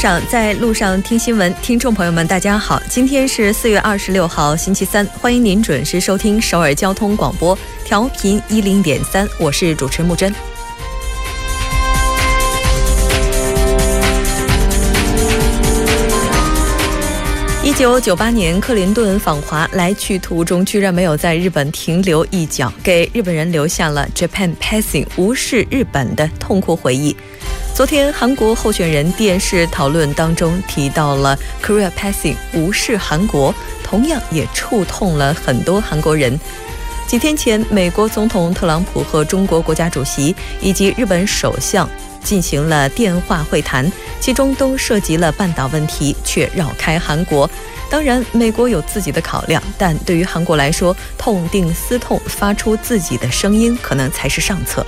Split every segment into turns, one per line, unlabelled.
上，在路上听新闻。听众朋友们，大家好，今天是四月二十六号，星期三，欢迎您准时收听首尔交通广播，调频一零点三，我是主持木真。一九九八年，克林顿访华来去途中，居然没有在日本停留一脚，给日本人留下了 “Japan Passing” 无视日本的痛苦回忆。昨天，韩国候选人电视讨论当中提到了 “Korea Passing” 无视韩国，同样也触痛了很多韩国人。几天前，美国总统特朗普和中国国家主席以及日本首相进行了电话会谈，其中都涉及了半岛问题，却绕开韩国。当然，美国有自己的考量，但对于韩国来说，痛定思痛，发出自己的声音，可能才是上策。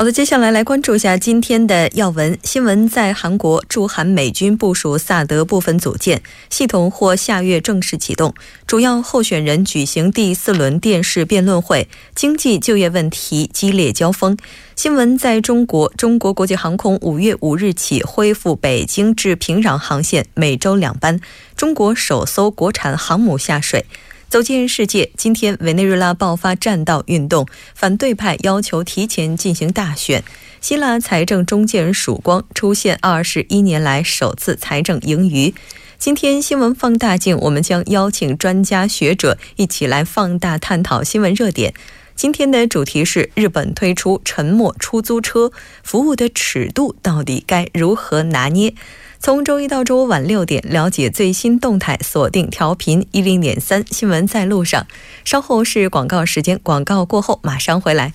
好的，接下来来关注一下今天的要闻新闻。在韩国驻韩美军部署萨德部分组件系统或下月正式启动，主要候选人举行第四轮电视辩论会，经济就业问题激烈交锋。新闻在中国，中国国际航空五月五日起恢复北京至平壤航线每周两班，中国首艘国产航母下水。走进世界，今天委内瑞拉爆发占道运动，反对派要求提前进行大选。希腊财政中介曙光出现二十一年来首次财政盈余。今天新闻放大镜，我们将邀请专家学者一起来放大探讨新闻热点。今天的主题是日本推出沉默出租车服务的尺度到底该如何拿捏？从周一到周五晚六点，了解最新动态，锁定调频一零点三新闻在路上。稍后是广告时间，广告过后马上回来。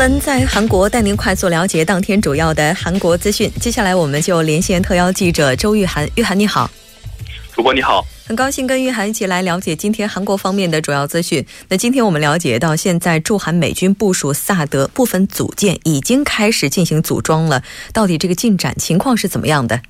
闻在韩国带您快速了解当天主要的韩国资讯。接下来，我们就连线特邀记者周玉涵。玉涵，你好。
主播你好，
很高兴跟玉涵一起来了解今天韩国方面的主要资讯。那今天我们了解到，现在驻韩美军部署萨德部分组件已经开始进行组装了，到底这个进展情况是怎么样的？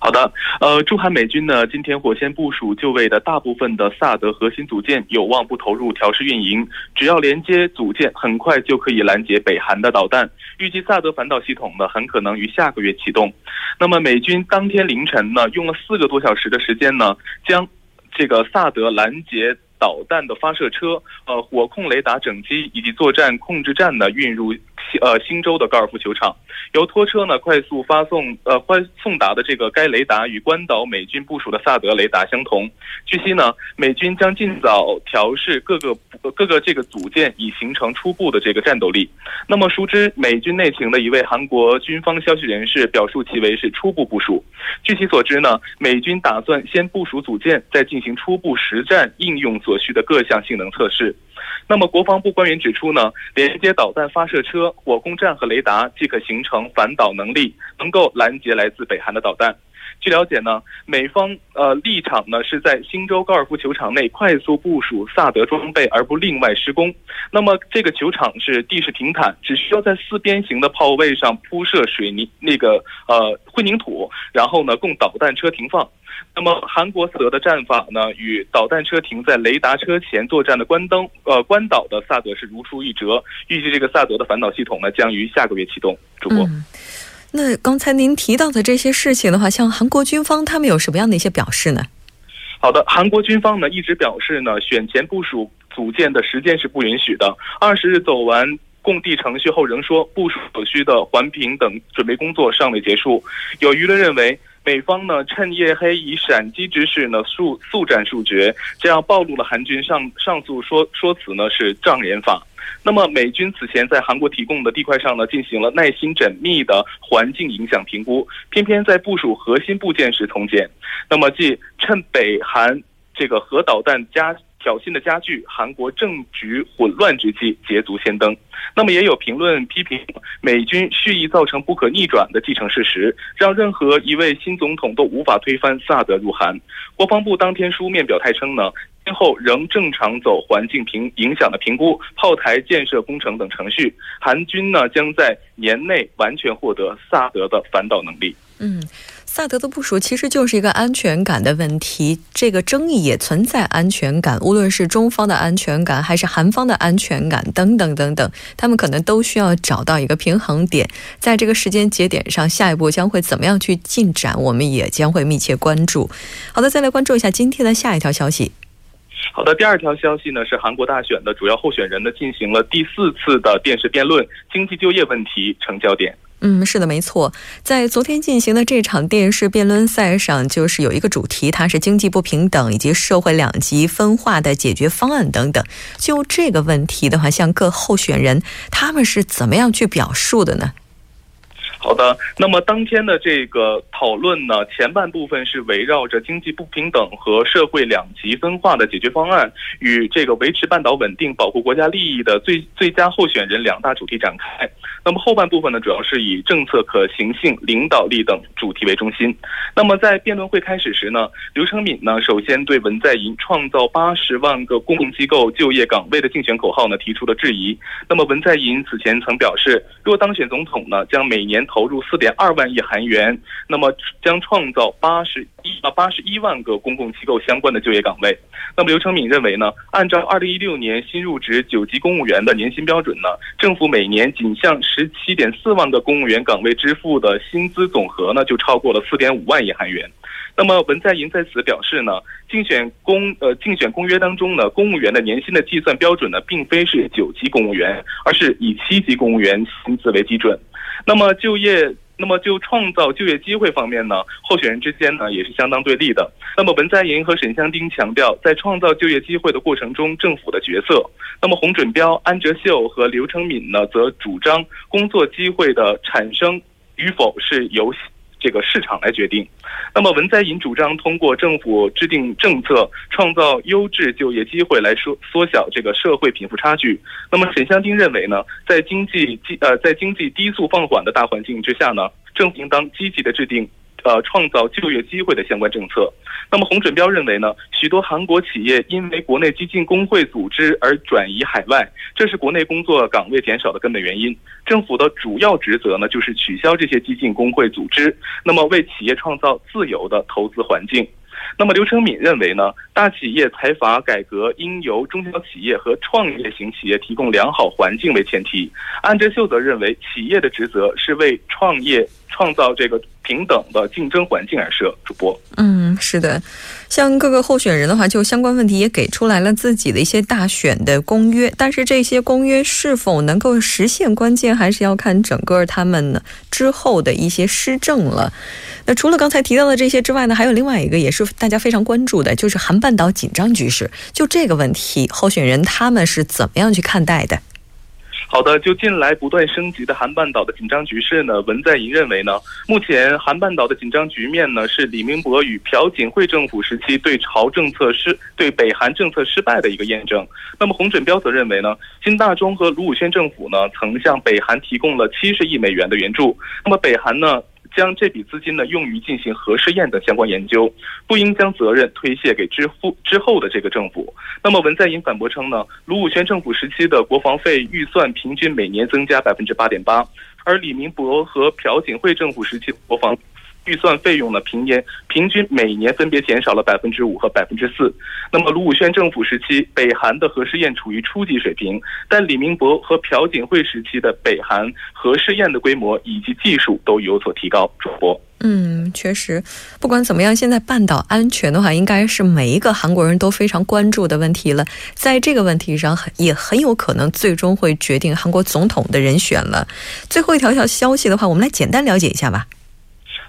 好的，呃，驻韩美军呢，今天火先部署就位的大部分的萨德核心组件有望不投入调试运营，只要连接组件，很快就可以拦截北韩的导弹。预计萨德反导系统呢，很可能于下个月启动。那么美军当天凌晨呢，用了四个多小时的时间呢，将这个萨德拦截导弹的发射车、呃火控雷达整机以及作战控制站呢，运入。呃，新州的高尔夫球场由拖车呢快速发送，呃，快送达的这个该雷达与关岛美军部署的萨德雷达相同。据悉呢，美军将尽早调试各个各个这个组件，以形成初步的这个战斗力。那么，熟知美军内情的一位韩国军方消息人士表述其为是初步部署。据其所知呢，美军打算先部署组件，再进行初步实战应用所需的各项性能测试。那么，国防部官员指出呢，连接导弹发射车、火控站和雷达，即可形成反导能力，能够拦截来自北韩的导弹。据了解呢，美方呃立场呢是在新州高尔夫球场内快速部署萨德装备，而不另外施工。那么这个球场是地势平坦，只需要在四边形的炮位上铺设水泥那个呃混凝土，然后呢供导弹车停放。那么，韩国萨德的战法呢，与导弹车停在雷达车前作战的关灯呃关岛的萨德是如出一辙。预计这个萨德的反导系统呢，将于下个月启动。主播，
那刚才您提到的这些事情的话，像韩国军方他们有什么样的一些表示呢？
好的，韩国军方呢一直表示呢，选前部署组建的时间是不允许的。二十日走完供地程序后，仍说部署所需的环评等准备工作尚未结束。有舆论认为。美方呢趁夜黑以闪击之势呢速速战速决，这样暴露了韩军上上诉说说辞呢是障眼法。那么美军此前在韩国提供的地块上呢进行了耐心缜密的环境影响评估，偏偏在部署核心部件时从简。那么即趁北韩这个核导弹加。挑衅的加剧，韩国政局混乱之际捷足先登。那么也有评论批评美军蓄意造成不可逆转的既成事实，让任何一位新总统都无法推翻萨德入韩。国防部当天书面表态称呢，今后仍正常走环境评影响的评估、炮台建设工程等程序。韩军呢将在年内完全获得萨德的反导能力。
嗯。萨德的部署其实就是一个安全感的问题，这个争议也存在安全感，无论是中方的安全感还是韩方的安全感等等等等，他们可能都需要找到一个平衡点，在这个时间节点上，下一步将会怎么样去进展，我们也将会密切关注。好的，再来关注一下今天的下一条消息。
好的，第二条消息呢是韩国大选的主要候选人呢进行了第四次的电视辩论，经济就业问题成焦点。
嗯，是的，没错。在昨天进行的这场电视辩论赛上，就是有一个主题，它是经济不平等以及社会两极分化的解决方案等等。就这个问题的话，像各候选人他们是怎么样去表述的呢？
好的，那么当天的这个讨论呢，前半部分是围绕着经济不平等和社会两极分化的解决方案与这个维持半岛稳定、保护国家利益的最最佳候选人两大主题展开。那么后半部分呢，主要是以政策可行性、领导力等主题为中心。那么在辩论会开始时呢，刘成敏呢首先对文在寅创造八十万个公共机构就业岗位的竞选口号呢提出了质疑。那么文在寅此前曾表示，若当选总统呢，将每年投入四点二万亿韩元，那么将创造八十一啊八十一万个公共机构相关的就业岗位。那么刘成敏认为呢，按照二零一六年新入职九级公务员的年薪标准呢，政府每年仅向十七点四万个公务员岗位支付的薪资总和呢，就超过了四点五万亿韩元。那么文在寅在此表示呢，竞选公呃竞选公约当中呢，公务员的年薪的计算标准呢，并非是九级公务员，而是以七级公务员薪资为基准。那么就业，那么就创造就业机会方面呢，候选人之间呢也是相当对立的。那么文在寅和沈香丁强调，在创造就业机会的过程中，政府的角色。那么洪准标、安哲秀和刘成敏呢，则主张工作机会的产生与否是由。这个市场来决定。那么文在寅主张通过政府制定政策，创造优质就业机会来缩缩小这个社会贫富差距。那么沈香丁认为呢，在经济低呃在经济低速放缓的大环境之下呢，政府应当积极的制定。呃，创造就业机会的相关政策。那么洪准标认为呢，许多韩国企业因为国内激进工会组织而转移海外，这是国内工作岗位减少的根本原因。政府的主要职责呢，就是取消这些激进工会组织，那么为企业创造自由的投资环境。那么刘成敏认为呢，大企业财阀改革应由中小企业和创业型企业提供良好环境为前提。安哲秀则认为，企业的职责是为创业创造这个。平等的竞争环境而设。主播，
嗯，是的，像各个候选人的话，就相关问题也给出来了自己的一些大选的公约，但是这些公约是否能够实现，关键还是要看整个他们呢之后的一些施政了。那除了刚才提到的这些之外呢，还有另外一个也是大家非常关注的，就是韩半岛紧张局势。就这个问题，候选人他们是怎么样去看待的？
好的，就近来不断升级的韩半岛的紧张局势呢，文在寅认为呢，目前韩半岛的紧张局面呢，是李明博与朴槿惠政府时期对朝政策失、对北韩政策失败的一个验证。那么洪准标则认为呢，金大中和卢武铉政府呢，曾向北韩提供了七十亿美元的援助，那么北韩呢？将这笔资金呢用于进行核试验的相关研究，不应将责任推卸给之后之后的这个政府。那么文在寅反驳称呢，卢武铉政府时期的国防费预算平均每年增加百分之八点八，而李明博和朴槿惠政府时期国防。预算费用呢，平年平均每年分别减少了百分之五和百分之四。那么卢武铉政府时期，北韩的核试验处于初级水平，但李明博和朴槿惠时期的北韩核试验的规模以及技术都有所提高。主播，
嗯，确实，不管怎么样，现在半岛安全的话，应该是每一个韩国人都非常关注的问题了。在这个问题上，也很有可能最终会决定韩国总统的人选了。最后一条条消息的话，我们来简单了解一下吧。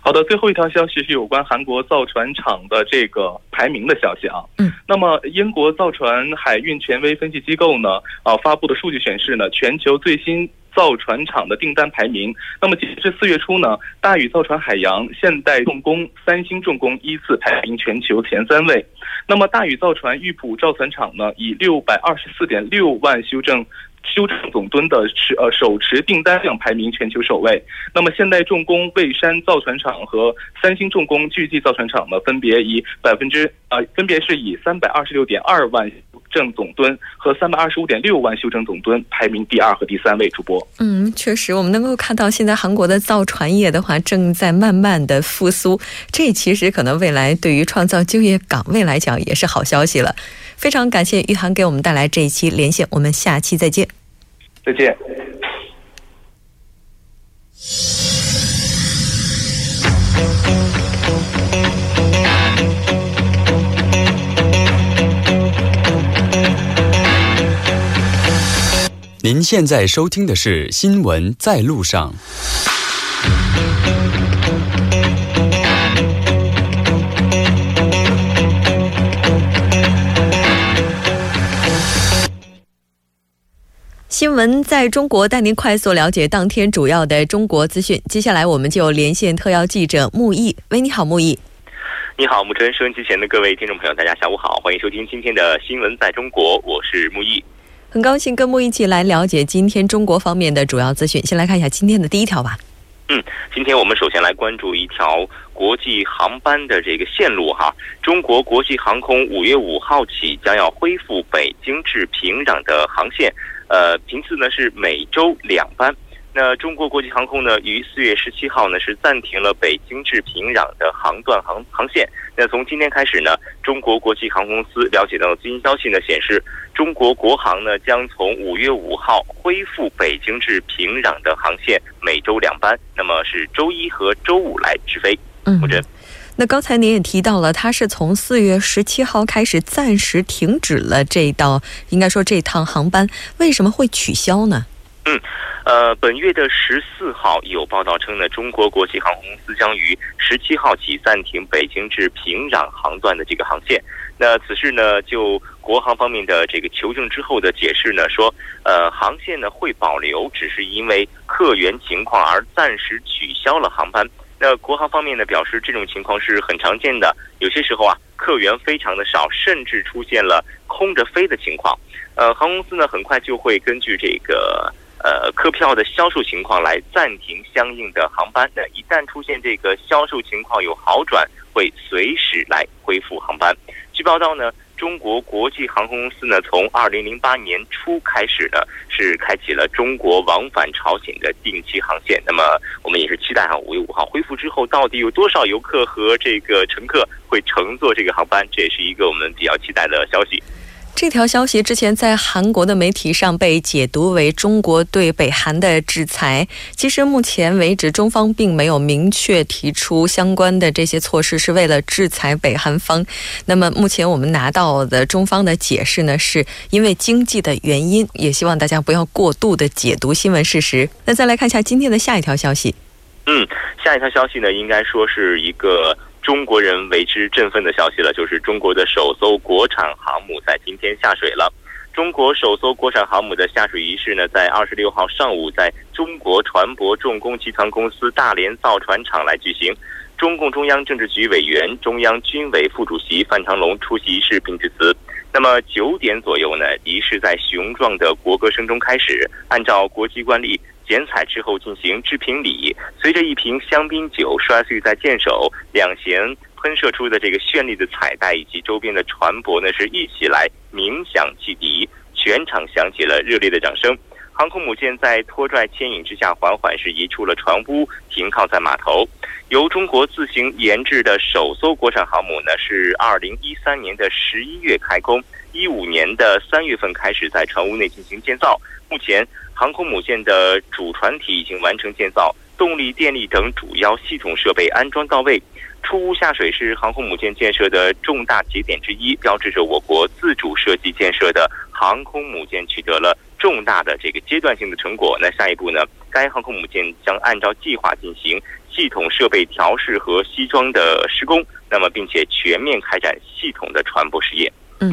好的，最后一条消息是有关韩国造船厂的这个排名的消息啊。
嗯，
那么英国造船海运权威分析机构呢啊发布的数据显示呢，全球最新造船厂的订单排名，那么截至四月初呢，大宇造船海洋、现代重工、三星重工依次排名全球前三位。那么大宇造船玉浦造船厂呢，以六百二十四点六万修正。修正总吨的持呃手持订单量排名全球首位。那么现代重工蔚山造船厂和三星重工巨济造船厂呢，分别以百分之呃分别是以三百二十六点二万正总吨和三百二十五点六万修正总吨排名第二和第三位。主播，
嗯，确实，我们能够看到现在韩国的造船业的话正在慢慢的复苏，这其实可能未来对于创造就业岗位来讲也是好消息了。非常感谢玉涵给我们带来这一期连线，我们下期再见。
再见。
您现在收听的是《新闻在路上》。
新闻在中国带您快速了解当天主要的中国资讯。接下来，我们就连线特邀记者木易。喂，你好，木易。
你好，木真。收音机前的各位听众朋友，大家下午好，欢迎收听今天的新闻在中国，我是穆毅。
很高兴跟我们一起来了解今天中国方面的主要资讯。先来看一下今天的第一条吧。
嗯，今天我们首先来关注一条国际航班的这个线路哈。中国国际航空五月五号起将要恢复北京至平壤的航线。呃，频次呢是每周两班。那中国国际航空呢，于四月十七号呢是暂停了北京至平壤的航段航航线。那从今天开始呢，中国国际航空公司了解到最新消息呢，显示中国国航呢将从五月五号恢复北京至平壤的航线，每周两班。那么是周一和周五来直飞。
嗯，那刚才您也提到了，它是从四月十七号开始暂时停止了这道，应该说这趟航班为什么会取消呢？
嗯，呃，本月的十四号有报道称呢，中国国际航空公司将于十七号起暂停北京至平壤航段的这个航线。那此事呢，就国航方面的这个求证之后的解释呢，说，呃，航线呢会保留，只是因为客源情况而暂时取消了航班。那国航方面呢表示，这种情况是很常见的。有些时候啊，客源非常的少，甚至出现了空着飞的情况。呃，航空公司呢很快就会根据这个呃客票的销售情况来暂停相应的航班。那一旦出现这个销售情况有好转，会随时来恢复航班。据报道呢。中国国际航空公司呢，从二零零八年初开始呢，是开启了中国往返朝鲜的定期航线。那么，我们也是期待哈，五月五号恢复之后，到底有多少游客和这个乘客会乘坐这个航班？这也是一个我们比较期待的消息。
这条消息之前在韩国的媒体上被解读为中国对北韩的制裁。其实目前为止，中方并没有明确提出相关的这些措施是为了制裁北韩方。那么目前我们拿到的中方的解释呢，是因为经济的原因。也希望大家不要过度的解读新闻事实。那再来看一下今天的下一条消息。
嗯，下一条消息呢，应该说是一个。中国人为之振奋的消息了，就是中国的首艘国产航母在今天下水了。中国首艘国产航母的下水仪式呢，在二十六号上午在中国船舶重工集团公司大连造船厂来举行。中共中央政治局委员、中央军委副主席范长龙出席仪式并致辞。那么九点左右呢，仪式在雄壮的国歌声中开始，按照国际惯例。剪彩之后进行致瓶礼，随着一瓶香槟酒摔碎在舰首，两舷喷射出的这个绚丽的彩带以及周边的船舶呢，是一起来鸣响汽笛，全场响起了热烈的掌声。航空母舰在拖拽牵引之下，缓缓是移出了船坞，停靠在码头。由中国自行研制的首艘国产航母呢，是二零一三年的十一月开工，一五年的三月份开始在船坞内进行建造，目前。航空母舰的主船体已经完成建造，动力、电力等主要系统设备安装到位。出坞下水是航空母舰建设的重大节点之一，标志着我国自主设计建设的航空母舰取得了重大的这个阶段性的成果。那下一步呢，该航空母舰将按照计划进行系统设备调试和西装的施工，那么并且全面开展系统的船舶试验。
嗯。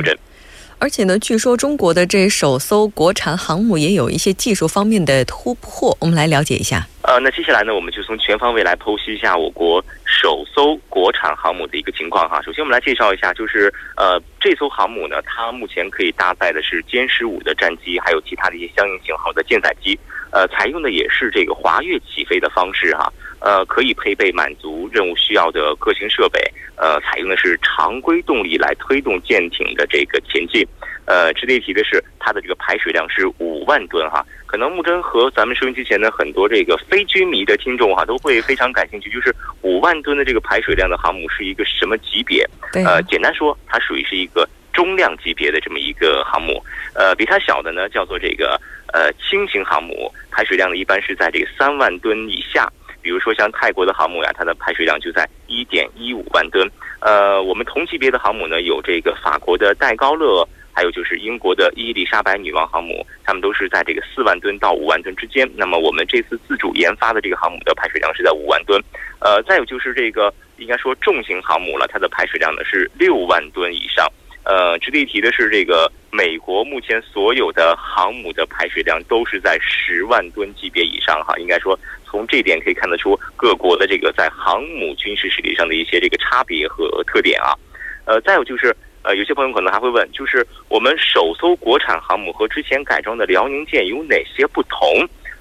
而且呢，据说中国的这首艘国产航母也有一些技术方面的突破，我们来了解一下。
呃，那接下来呢，我们就从全方位来剖析一下我国首艘国产航母的一个情况哈。首先，我们来介绍一下，就是呃，这艘航母呢，它目前可以搭载的是歼十五的战机，还有其他的一些相应型号的舰载机。呃，采用的也是这个滑跃起飞的方式哈。呃，可以配备满足任务需要的各型设备。呃，采用的是常规动力来推动舰艇的这个前进。呃，值得一提的是，它的这个排水量是五万吨哈。可能木真和咱们收音机前的很多这个非军迷的听众哈，都会非常感兴趣，就是五万吨的这个排水量的航母是一个什么级别？呃，简单说，它属于是一个中量级别的这么一个航母。呃，比它小的呢，叫做这个呃轻型航母，排水量呢一般是在这个三万吨以下。比如说像泰国的航母呀，它的排水量就在一点一五万吨。呃，我们同级别的航母呢，有这个法国的戴高乐，还有就是英国的伊丽莎白女王航母，它们都是在这个四万吨到五万吨之间。那么我们这次自主研发的这个航母的排水量是在五万吨。呃，再有就是这个应该说重型航母了，它的排水量呢是六万吨以上。呃，值得一提的是，这个美国目前所有的航母的排水量都是在十万吨级别以上哈，应该说。从这点可以看得出各国的这个在航母军事实力上的一些这个差别和特点啊，呃，再有就是呃，有些朋友可能还会问，就是我们首艘国产航母和之前改装的辽宁舰有哪些不同？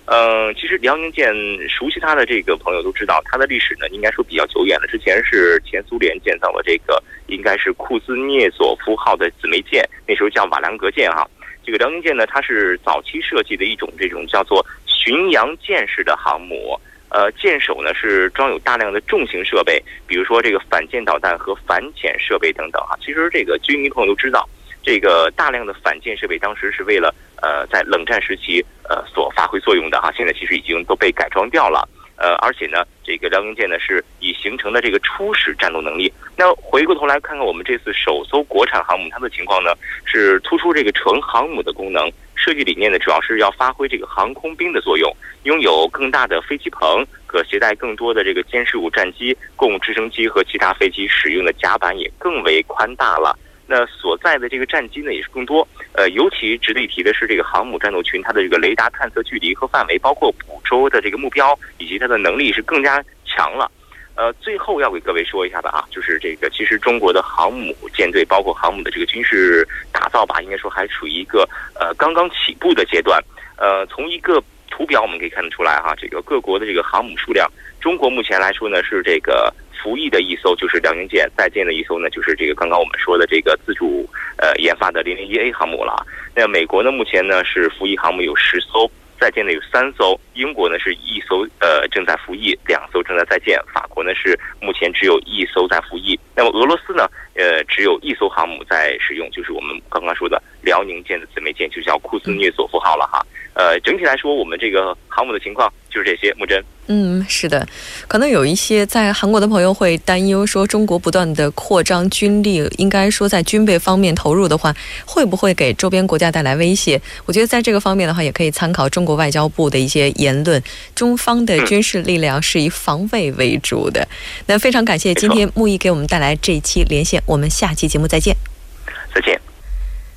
嗯，其实辽宁舰熟悉它的这个朋友都知道，它的历史呢应该说比较久远了。之前是前苏联建造了这个应该是库兹涅佐夫号的姊妹舰，那时候叫瓦良格舰哈。这个辽宁舰呢，它是早期设计的一种这种叫做。巡洋舰式的航母，呃，舰首呢是装有大量的重型设备，比如说这个反舰导弹和反潜设备等等啊。其实这个军迷朋友都知道，这个大量的反舰设备当时是为了呃在冷战时期呃所发挥作用的哈，现在其实已经都被改装掉了。呃，而且呢，这个辽宁舰呢是已形成的这个初始战斗能力。那回过头来看看我们这次首艘国产航母，它的情况呢是突出这个纯航母的功能。设计理念呢，主要是要发挥这个航空兵的作用，拥有更大的飞机棚，可携带更多的这个歼十五战机，供直升机和其他飞机使用的甲板也更为宽大了。那所在的这个战机呢，也是更多。呃，尤其值得一提的是，这个航母战斗群它的这个雷达探测距离和范围，包括捕捉的这个目标以及它的能力是更加强了。呃，最后要给各位说一下的啊，就是这个，其实中国的航母舰队，包括航母的这个军事打造吧，应该说还处于一个呃刚刚起步的阶段。呃，从一个图表我们可以看得出来哈，这个各国的这个航母数量，中国目前来说呢是这个服役的一艘就是辽宁舰，在建的一艘呢就是这个刚刚我们说的这个自主呃研发的零零一 A 航母了。那美国呢目前呢是服役航母有十艘。在建的有三艘，英国呢是一艘，呃正在服役，两艘正在在建。法国呢是目前只有一艘在服役。那么俄罗斯呢，呃只有一艘航母在使用，就是我们刚刚说的辽宁舰的姊妹舰，就叫库兹涅佐夫号了哈。呃，整体来说，我们这个航母的情况就是这些。木真。
嗯，是的，可能有一些在韩国的朋友会担忧说，中国不断的扩张军力，应该说在军备方面投入的话，会不会给周边国家带来威胁？我觉得在这个方面的话，也可以参考中国外交部的一些言论，中方的军事力量是以防卫为主的。那非常感谢今天木易给我们带来这一期连线，我们下期节目再见。
再见。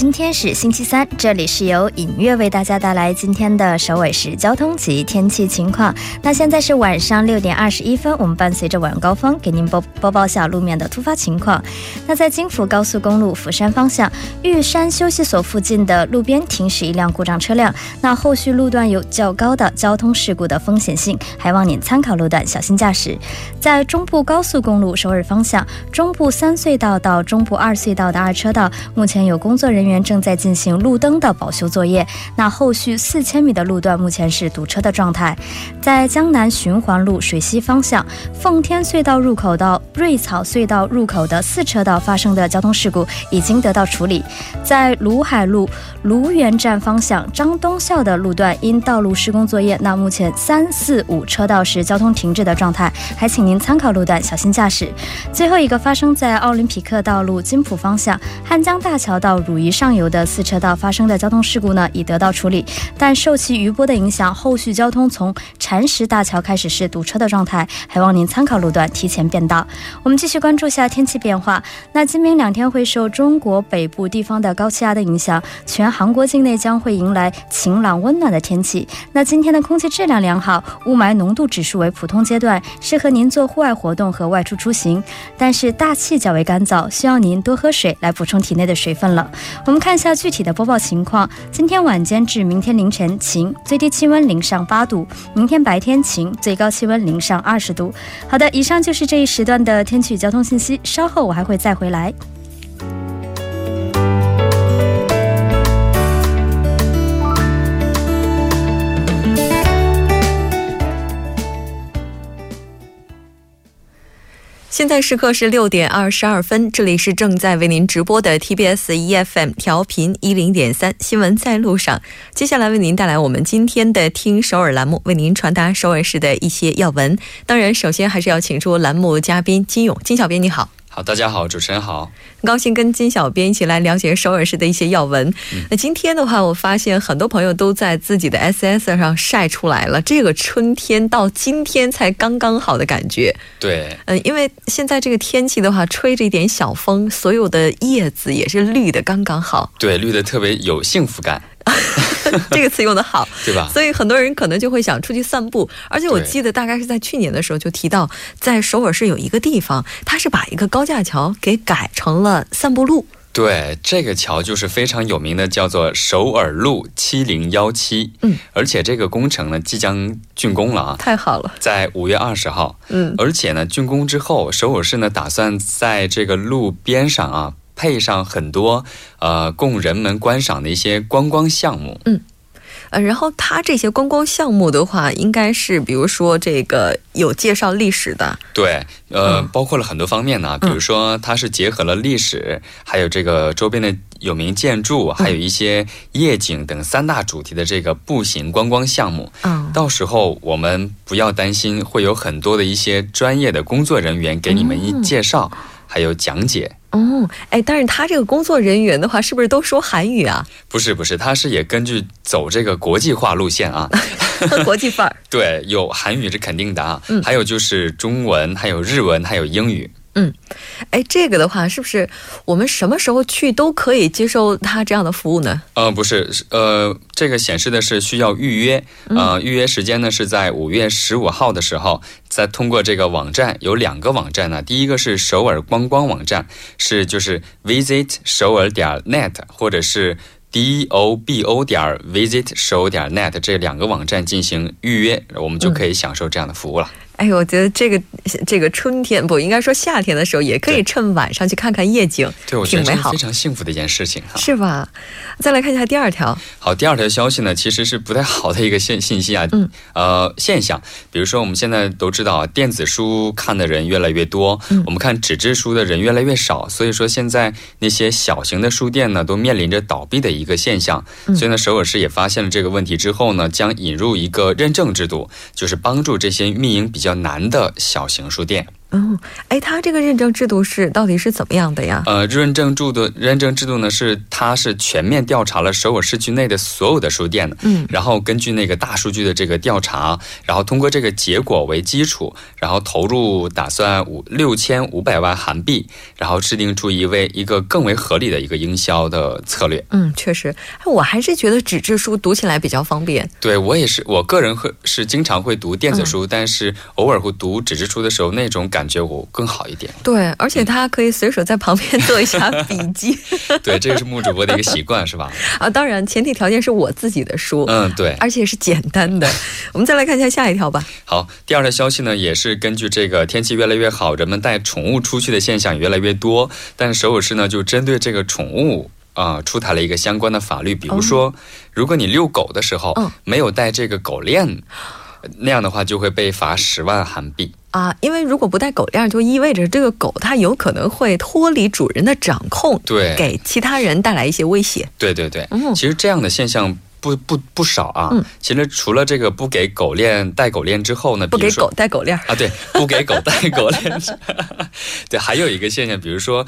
今天是星期三，这里是由尹月为大家带来今天的首尾时交通及天气情况。那现在是晚上六点二十一分，我们伴随着晚高峰给您播播报下路面的突发情况。那在京福高速公路釜山方向玉山休息所附近的路边停驶一辆故障车辆，那后续路段有较高的交通事故的风险性，还望您参考路段小心驾驶。在中部高速公路首尔方向中部三隧道到中部二隧道的二车道，目前有工作人员。员正在进行路灯的保修作业。那后续四千米的路段目前是堵车的状态。在江南循环路水西方向奉天隧道入口到瑞草隧道入口的四车道发生的交通事故已经得到处理。在卢海路卢园站方向张东校的路段因道路施工作业，那目前三四五车道是交通停滞的状态，还请您参考路段小心驾驶。最后一个发生在奥林匹克道路金浦方向汉江大桥到汝宜上游的四车道发生的交通事故呢，已得到处理，但受其余波的影响，后续交通从禅石大桥开始是堵车的状态，还望您参考路段提前变道。我们继续关注下天气变化。那今明两天会受中国北部地方的高气压的影响，全韩国境内将会迎来晴朗温暖的天气。那今天的空气质量良好，雾霾浓度指数为普通阶段，适合您做户外活动和外出出行。但是大气较为干燥，需要您多喝水来补充体内的水分了。我们看一下具体的播报情况：今天晚间至明天凌晨晴，最低气温零上八度；明天白天晴，最高气温零上二十度。好的，以上就是这一时段的天气交通信息，稍后我还会再回来。
现在时刻是六点二十二分，这里是正在为您直播的 TBS EFM 调频一零点三新闻在路上。接下来为您带来我们今天的听首尔栏目，为您传达首尔市的一些要闻。当然，首先还是要请出栏目嘉宾金勇，金小编你好。
好，大家好，主持人好，
很高兴跟金小编一起来了解首尔市的一些要闻。那今天的话，我发现很多朋友都在自己的 S S 上晒出来了，这个春天到今天才刚刚好的感觉。
对，
嗯，因为现在这个天气的话，吹着一点小风，所有的叶子也是绿的刚刚好。
对，绿的特别有幸福感。
这个词用的好，
对吧？
所以很多人可能就会想出去散步。而且我记得大概是在去年的时候就提到，在首尔市有一个地方，它是把一个高架桥给改成了散步路。
对，这个桥就是非常有名的，叫做首尔路七零幺七。嗯，而且这个工程呢即将竣工了啊！
太好了，
在五月二十号。嗯，而且呢竣工之后，首尔市呢打算在这个路边上啊。配上很多呃供人们观赏的一些观光项目，
嗯，呃，然后它这些观光项目的话，应该是比如说这个有介绍历史的，
对，呃，包括了很多方面呢，比如说它是结合了历史，还有这个周边的有名建筑，还有一些夜景等三大主题的这个步行观光项目。嗯，到时候我们不要担心，会有很多的一些专业的工作人员给你们一介绍，还有讲解。
哦，哎，但是他这个工作人员的话，是不是都说韩语啊？
不是，不是，他是也根据走这个国际化路线啊，
国际范儿。
对，有韩语是肯定的啊，还有就是中文，还有日文，还有英语。
嗯，哎，这个的话，是不是我们什么时候去都可以接受他这样的服务呢？
呃，不是，呃，这个显示的是需要预约，呃，预约时间呢是在五月十五号的时候，在通过这个网站，有两个网站呢，第一个是首尔观光网站，是就是 visit 首尔点 net，或者是 d o b o 点 visit 首尔点 net 这两个网站进行预约，我们就可以享受这样的服务了。
哎呦，我觉得这个这个春天不应该说夏天的时候，也可以趁晚上去看看夜景，
对我觉得是非常幸福的一件事情哈，
是吧？再来看一下第二条。
好，第二条消息呢，其实是不太好的一个信信息啊，嗯，呃，现象，比如说我们现在都知道，电子书看的人越来越多，我们看纸质书的人越来越少，所以说现在那些小型的书店呢，都面临着倒闭的一个现象。所以呢，首尔市也发现了这个问题之后呢，将引入一个认证制度，就是帮助这些运营比较。难的小型书店。
嗯，哎，它这个认证制度是到底是怎么样的呀？
呃，认证制度认证制度呢是它是全面调查了首尔市区内的所有的书店的，嗯，然后根据那个大数据的这个调查，然后通过这个结果为基础，然后投入打算五六千五百万韩币，然后制定出一位一个更为合理的一个营销的策略。
嗯，确实，我还是觉得纸质书读起来比较方便。
对我也是，我个人会是经常会读电子书，但是偶尔会读纸质书的时候，那种感。感觉我更好一点，
对，而且他可以随手在旁边做一下 笔记。
对，这个是木主播的一个习惯，是吧？
啊，当然，前提条件是我自己的书。
嗯，对，
而且是简单的。我们再来看一下下一条吧。
好，第二条消息呢，也是根据这个天气越来越好，人们带宠物出去的现象越来越多，但是首尔市呢，就针对这个宠物。呃出台了一个相关的法律，比如说，如果你遛狗的时候没有带这个狗链，那样的话就会被罚十万韩币。
啊，因为如果不带狗链，就意味着这个狗它有可能会脱离主人的掌控，
对，
给其他人带来一些威胁。
对对对，嗯，其实这样的现象不不不少啊。嗯，其实除了这个不给狗链带狗链之后呢，
不给狗带狗链
啊，对，不给狗带狗链，对，还有一个现象，比如说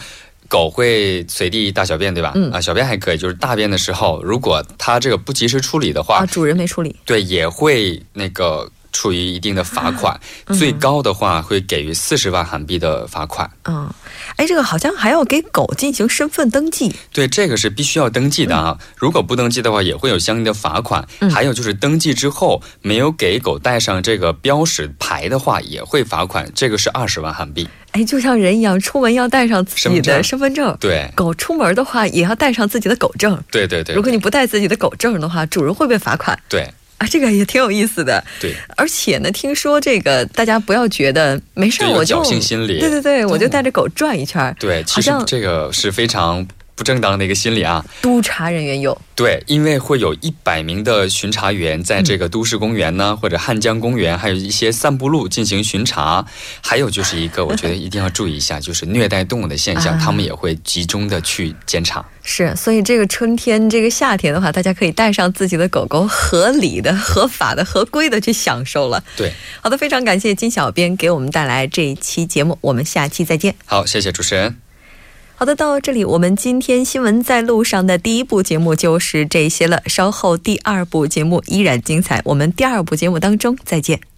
狗会随地大小便，对吧？嗯啊，小便还可以，就是大便的时候，如果它这个不及时处理的话，
啊，主人没处理，
对，也会那个。处于一定的罚款，最高的话会给予四十万韩币的罚款。
嗯，哎，这个好像还要给狗进行身份登记。
对，这个是必须要登记的啊。如果不登记的话，也会有相应的罚款。还有就是登记之后没有给狗带上这个标识牌的话，也会罚款。这个是二十万韩币。
哎，就像人一样，出门要带上自己的身份证。
对，
狗出门的话也要带上自己的狗证。
对对对。
如果你不带自己的狗证的话，主人会被罚款。
对。
啊，这个也挺有意思的。
对，
而且呢，听说这个大家不要觉得没事，我就
侥幸心理。
对对对，我就带着狗转一圈。
对，其实这个是非常。不正当的一个心理啊！
督查人员有
对，因为会有一百名的巡查员在这个都市公园呢，或者汉江公园，还有一些散步路进行巡查。还有就是一个，我觉得一定要注意一下，就是虐待动物的现象，他们也会集中的去监察。
是，所以这个春天、这个夏天的话，大家可以带上自己的狗狗，合理的、合法的、合规的去享受了。
对，
好的，非常感谢金小编给我们带来这一期节目，我们下期再见。
好，谢谢主持人。
好的，到这里，我们今天新闻在路上的第一部节目就是这些了。稍后第二部节目依然精彩，我们第二部节目当中再见。